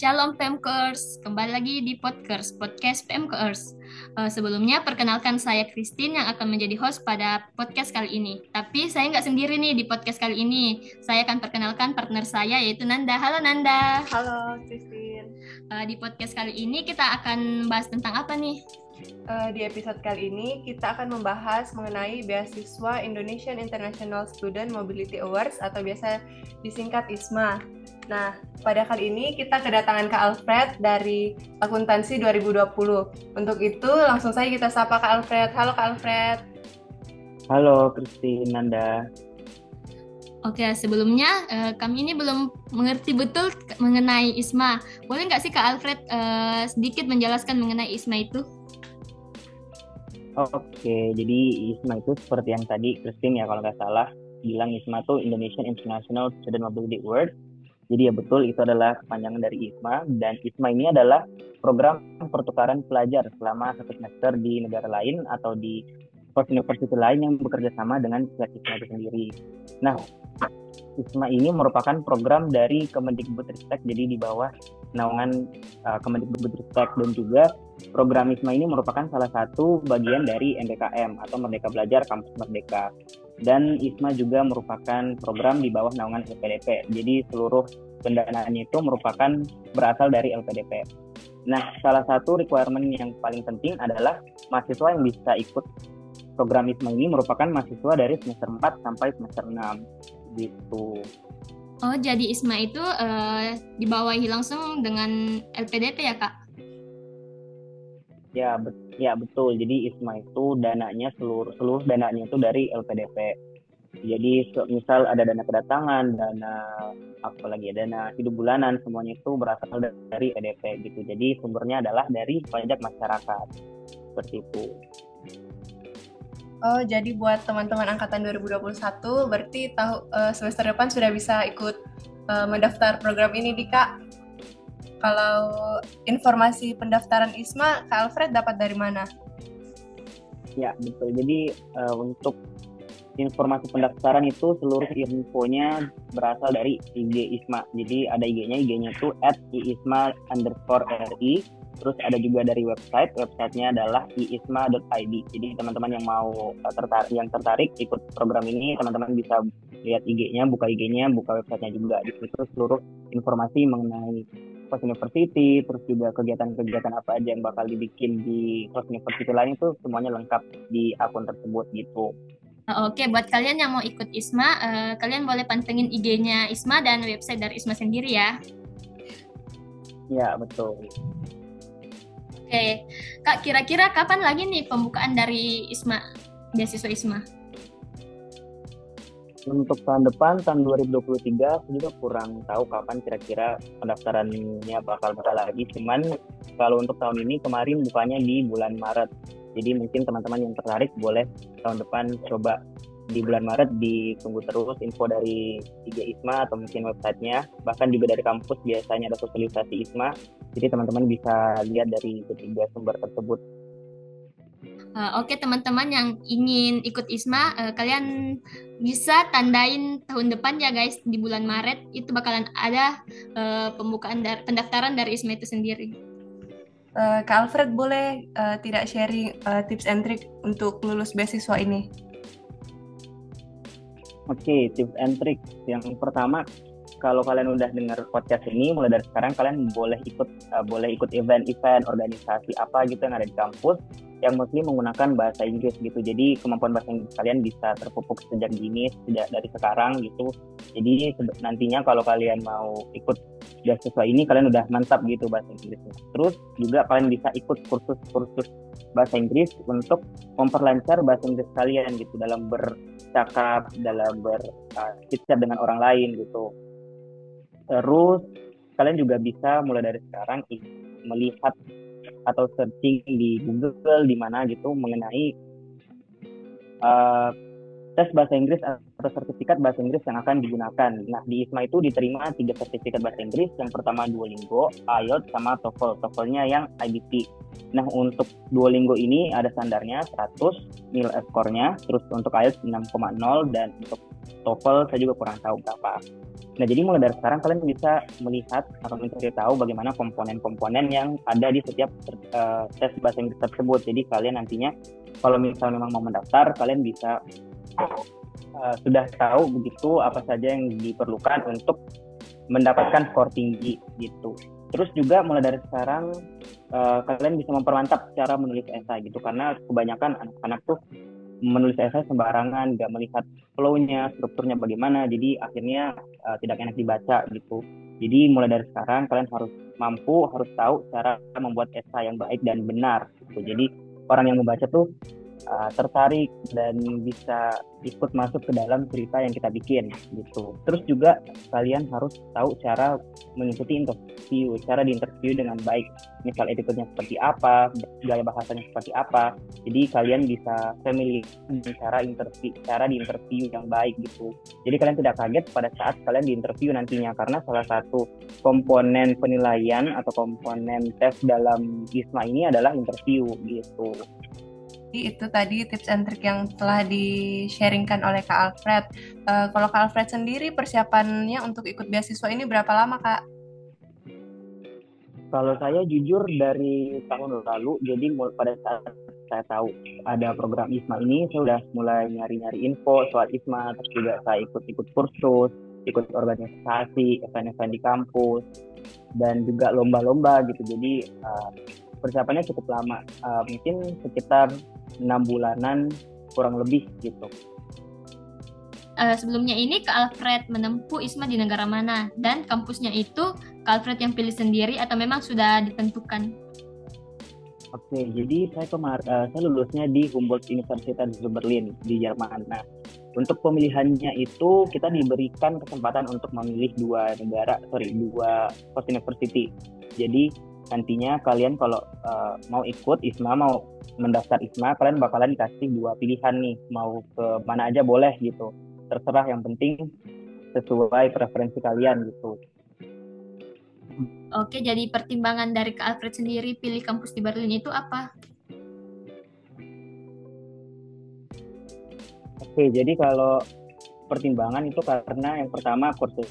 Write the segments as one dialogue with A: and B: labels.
A: Shalom PMKers, kembali lagi di Podcast, Podcast PMKers. Uh, sebelumnya, perkenalkan saya Christine yang akan menjadi host pada podcast kali ini. Tapi saya nggak sendiri nih di podcast kali ini. Saya akan perkenalkan partner saya yaitu Nanda. Halo Nanda.
B: Halo Christine.
A: Uh, di podcast kali ini kita akan bahas tentang apa nih?
B: Uh, di episode kali ini kita akan membahas mengenai beasiswa Indonesian International Student Mobility Awards atau biasa disingkat ISMA. Nah, pada kali ini kita kedatangan Kak Alfred dari Akuntansi 2020. Untuk itu langsung saja kita sapa Kak Alfred. Halo Kak Alfred.
C: Halo Christine Nanda.
A: Oke, sebelumnya uh, kami ini belum mengerti betul mengenai ISMA. Boleh nggak sih Kak Alfred uh, sedikit menjelaskan mengenai ISMA itu?
C: Oke, jadi ISMA itu seperti yang tadi Christine ya kalau nggak salah bilang ISMA itu Indonesian International Student Mobility Award. Jadi ya betul itu adalah kepanjangan dari ISMA dan ISMA ini adalah program pertukaran pelajar selama satu semester di negara lain atau di university lain yang bekerja sama dengan pihak ISMA itu sendiri. Nah, ISMA ini merupakan program dari Kemendikbudristek jadi di bawah naungan uh, Kemendikbudristek dan juga program ISMA ini merupakan salah satu bagian dari MBKM atau Merdeka Belajar Kampus Merdeka. Dan ISMA juga merupakan program di bawah naungan LPDP. Jadi seluruh pendanaannya itu merupakan berasal dari LPDP. Nah, salah satu requirement yang paling penting adalah mahasiswa yang bisa ikut program ISMA ini merupakan mahasiswa dari semester 4 sampai semester 6 gitu.
A: Oh, jadi ISMA itu uh, dibawahi langsung dengan LPDP ya, Kak?
C: Ya, bet ya betul. Jadi ISMA itu dananya seluruh seluruh dananya itu dari LPDP. Jadi misal ada dana kedatangan, dana apa lagi ya, dana hidup bulanan, semuanya itu berasal dari EDP gitu. Jadi sumbernya adalah dari pajak masyarakat. Seperti itu.
B: Oh, jadi buat teman-teman angkatan 2021 berarti tahu uh, semester depan sudah bisa ikut uh, mendaftar program ini di Kak. Kalau informasi pendaftaran ISMA, Kak Alfred dapat dari mana?
C: Ya, betul. Jadi uh, untuk informasi pendaftaran itu seluruh infonya berasal dari IG ISMA. Jadi ada IG-nya, IG-nya itu at underscore Terus ada juga dari website, websitenya adalah iisma.id. Jadi teman-teman yang mau eh, tertarik, yang tertarik ikut program ini, teman-teman bisa lihat IG-nya, buka IG-nya, buka websitenya juga. Di situ seluruh informasi mengenai Post University, terus juga kegiatan-kegiatan apa aja yang bakal dibikin di Post University lain itu semuanya lengkap di akun tersebut gitu.
A: Oke, buat kalian yang mau ikut ISMA, uh, kalian boleh pantengin IG-nya ISMA dan website dari ISMA sendiri ya.
C: Ya, betul.
A: Oke, Kak kira-kira kapan lagi nih pembukaan dari ISMA, beasiswa ISMA?
C: Untuk tahun depan, tahun 2023, saya juga kurang tahu kapan kira-kira pendaftarannya bakal bakal lagi. Cuman kalau untuk tahun ini kemarin bukanya di bulan Maret. Jadi mungkin teman-teman yang tertarik boleh tahun depan coba di bulan Maret ditunggu terus info dari IG ISMA atau mungkin websitenya. Bahkan juga dari kampus biasanya ada sosialisasi ISMA. Jadi teman-teman bisa lihat dari ketiga sumber tersebut.
A: Uh, Oke okay, teman-teman yang ingin ikut ISMA uh, kalian bisa tandain tahun depan ya guys di bulan Maret. Itu bakalan ada uh, pembukaan dar pendaftaran dari ISMA itu sendiri.
B: Uh, Kak Alfred boleh uh, tidak sharing uh, tips and trick untuk lulus beasiswa ini?
C: Oke, okay, tips and trick. Yang pertama, kalau kalian udah dengar podcast ini, mulai dari sekarang kalian boleh ikut uh, boleh ikut event-event, organisasi apa gitu yang ada di kampus yang mostly menggunakan bahasa Inggris gitu. Jadi kemampuan bahasa Inggris kalian bisa terpupuk sejak dini, sejak dari sekarang gitu. Jadi nantinya kalau kalian mau ikut beasiswa ini, kalian udah mantap gitu bahasa Inggrisnya. Terus juga kalian bisa ikut kursus-kursus bahasa Inggris untuk memperlancar bahasa Inggris kalian gitu dalam ber cakap dalam berchat uh, dengan orang lain gitu terus kalian juga bisa mulai dari sekarang melihat atau searching di Google di mana gitu mengenai uh, tes bahasa Inggris atau sertifikat bahasa Inggris yang akan digunakan. Nah, di ISMA itu diterima tiga sertifikat bahasa Inggris. Yang pertama Duolingo, IELTS, sama TOEFL. TOEFL-nya yang IBT. Nah, untuk Duolingo ini ada standarnya 100 nilai skornya, terus untuk IELTS 6,0 dan untuk TOEFL saya juga kurang tahu berapa. Nah, jadi mulai dari sekarang kalian bisa melihat atau mencari tahu bagaimana komponen-komponen yang ada di setiap uh, tes bahasa Inggris tersebut. Jadi kalian nantinya kalau misalnya memang mau mendaftar, kalian bisa uh, sudah tahu begitu apa saja yang diperlukan untuk mendapatkan skor tinggi gitu. Terus juga mulai dari sekarang uh, kalian bisa mempermantap cara menulis esai gitu karena kebanyakan anak-anak tuh menulis esai sembarangan, nggak melihat flow-nya, strukturnya bagaimana, jadi akhirnya uh, tidak enak dibaca gitu. Jadi mulai dari sekarang kalian harus mampu, harus tahu cara membuat esai yang baik dan benar. Gitu. Jadi orang yang membaca tuh uh, tertarik dan bisa ikut masuk ke dalam cerita yang kita bikin gitu. Terus juga kalian harus tahu cara mengikuti interview, cara diinterview dengan baik. Misal etiketnya seperti apa, gaya bahasanya seperti apa. Jadi kalian bisa familiar dengan cara interview, cara diinterview yang baik gitu. Jadi kalian tidak kaget pada saat kalian diinterview nantinya karena salah satu komponen penilaian atau komponen tes dalam ISMA ini adalah interview gitu
B: itu tadi tips and trick yang telah di-sharingkan oleh Kak Alfred. Uh, kalau Kak Alfred sendiri persiapannya untuk ikut beasiswa ini berapa lama Kak?
C: Kalau saya jujur dari tahun lalu, jadi pada saat saya tahu ada program ISMA ini, saya udah mulai nyari-nyari info soal ISMA, terus juga saya ikut-ikut kursus, ikut organisasi, event-event di kampus, dan juga lomba-lomba gitu. Jadi uh, persiapannya cukup lama, uh, mungkin sekitar enam bulanan kurang lebih gitu.
A: Uh, sebelumnya ini Kak Alfred menempuh ISMA di negara mana dan kampusnya itu Kak Alfred yang pilih sendiri atau memang sudah ditentukan?
C: Oke, jadi saya kemarin uh, saya lulusnya di Humboldt University di Berlin di Jerman. Nah, untuk pemilihannya itu kita diberikan kesempatan untuk memilih dua negara, sorry dua post university. Jadi nantinya kalian kalau uh, mau ikut ISMA mau mendaftar ISMA kalian bakalan dikasih dua pilihan nih mau ke mana aja boleh gitu terserah yang penting sesuai preferensi kalian gitu
A: Oke, jadi pertimbangan dari Kak Alfred sendiri pilih kampus di Berlin itu apa?
C: Oke, jadi kalau pertimbangan itu karena yang pertama kursus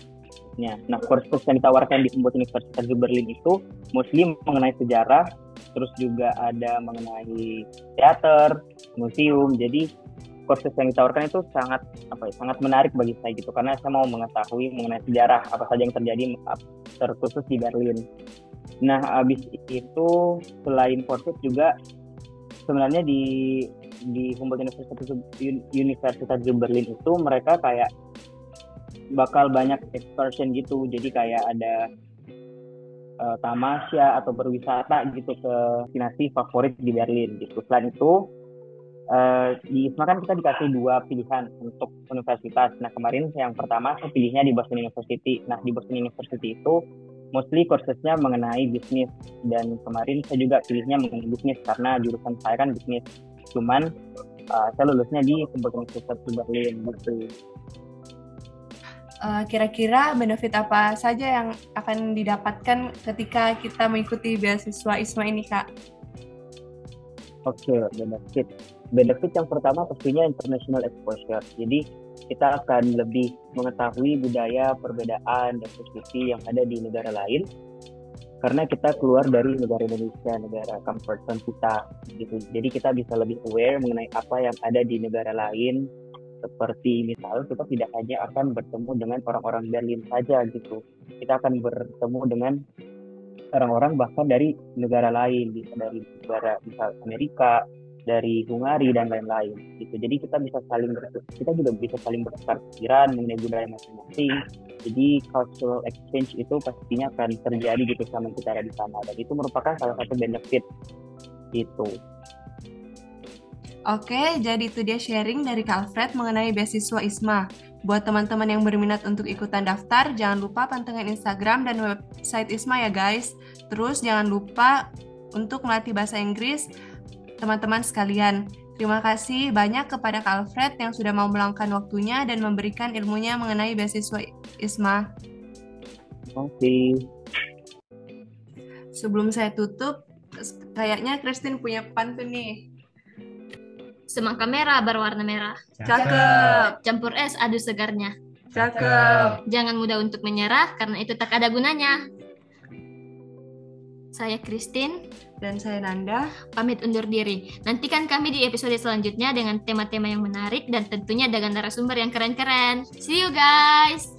C: kursnya. Nah, kursus yang ditawarkan di Humboldt Universitas di Berlin itu muslim mengenai sejarah, terus juga ada mengenai teater, museum. Jadi kursus yang ditawarkan itu sangat apa ya, sangat menarik bagi saya gitu karena saya mau mengetahui mengenai sejarah apa saja yang terjadi terkhusus di Berlin. Nah, habis itu selain kursus juga sebenarnya di di Humboldt Universitas Universitas di Berlin itu mereka kayak bakal banyak excursion gitu jadi kayak ada uh, tamasya atau berwisata gitu ke destinasi favorit di Berlin gitu. Selain itu uh, di ISMA kan kita dikasih dua pilihan untuk universitas. Nah kemarin yang pertama saya pilihnya di Boston University. Nah di Boston University itu mostly kursusnya mengenai bisnis. Dan kemarin saya juga pilihnya mengenai bisnis karena jurusan saya kan bisnis. Cuman uh, saya lulusnya di Universitas di Berlin gitu
B: uh, kira-kira benefit apa saja yang akan didapatkan ketika kita mengikuti beasiswa ISMA ini, Kak?
C: Oke, okay, benefit. Benefit yang pertama pastinya international exposure. Jadi kita akan lebih mengetahui budaya, perbedaan, dan posisi yang ada di negara lain karena kita keluar dari negara Indonesia, negara comfort zone kita gitu. Jadi kita bisa lebih aware mengenai apa yang ada di negara lain, seperti misalnya kita tidak hanya akan bertemu dengan orang-orang Berlin saja gitu. Kita akan bertemu dengan orang-orang bahkan dari negara lain gitu. dari negara misal Amerika dari Hungari dan lain-lain gitu. Jadi kita bisa saling kita juga bisa saling bertukar pikiran mengenai budaya masing-masing. Jadi cultural exchange itu pastinya akan terjadi gitu sama kita di sana. Dan itu merupakan salah satu benefit itu
B: Oke, jadi itu dia sharing dari Kak Alfred mengenai beasiswa ISMA. Buat teman-teman yang berminat untuk ikutan daftar, jangan lupa pantengin Instagram dan website ISMA ya guys. Terus jangan lupa untuk melatih bahasa Inggris teman-teman sekalian. Terima kasih banyak kepada Kak Alfred yang sudah mau meluangkan waktunya dan memberikan ilmunya mengenai beasiswa ISMA.
C: Terima kasih.
B: Sebelum saya tutup, kayaknya Christine punya pantun nih.
A: Semangka merah berwarna merah.
B: Cakep.
A: Campur es adu segarnya.
B: Cakep.
A: Jangan mudah untuk menyerah karena itu tak ada gunanya. Saya Christine,
B: Dan saya Nanda.
A: pamit undur diri. Nantikan kami di episode selanjutnya dengan tema-tema yang menarik dan tentunya dengan narasumber yang keren-keren. See you guys!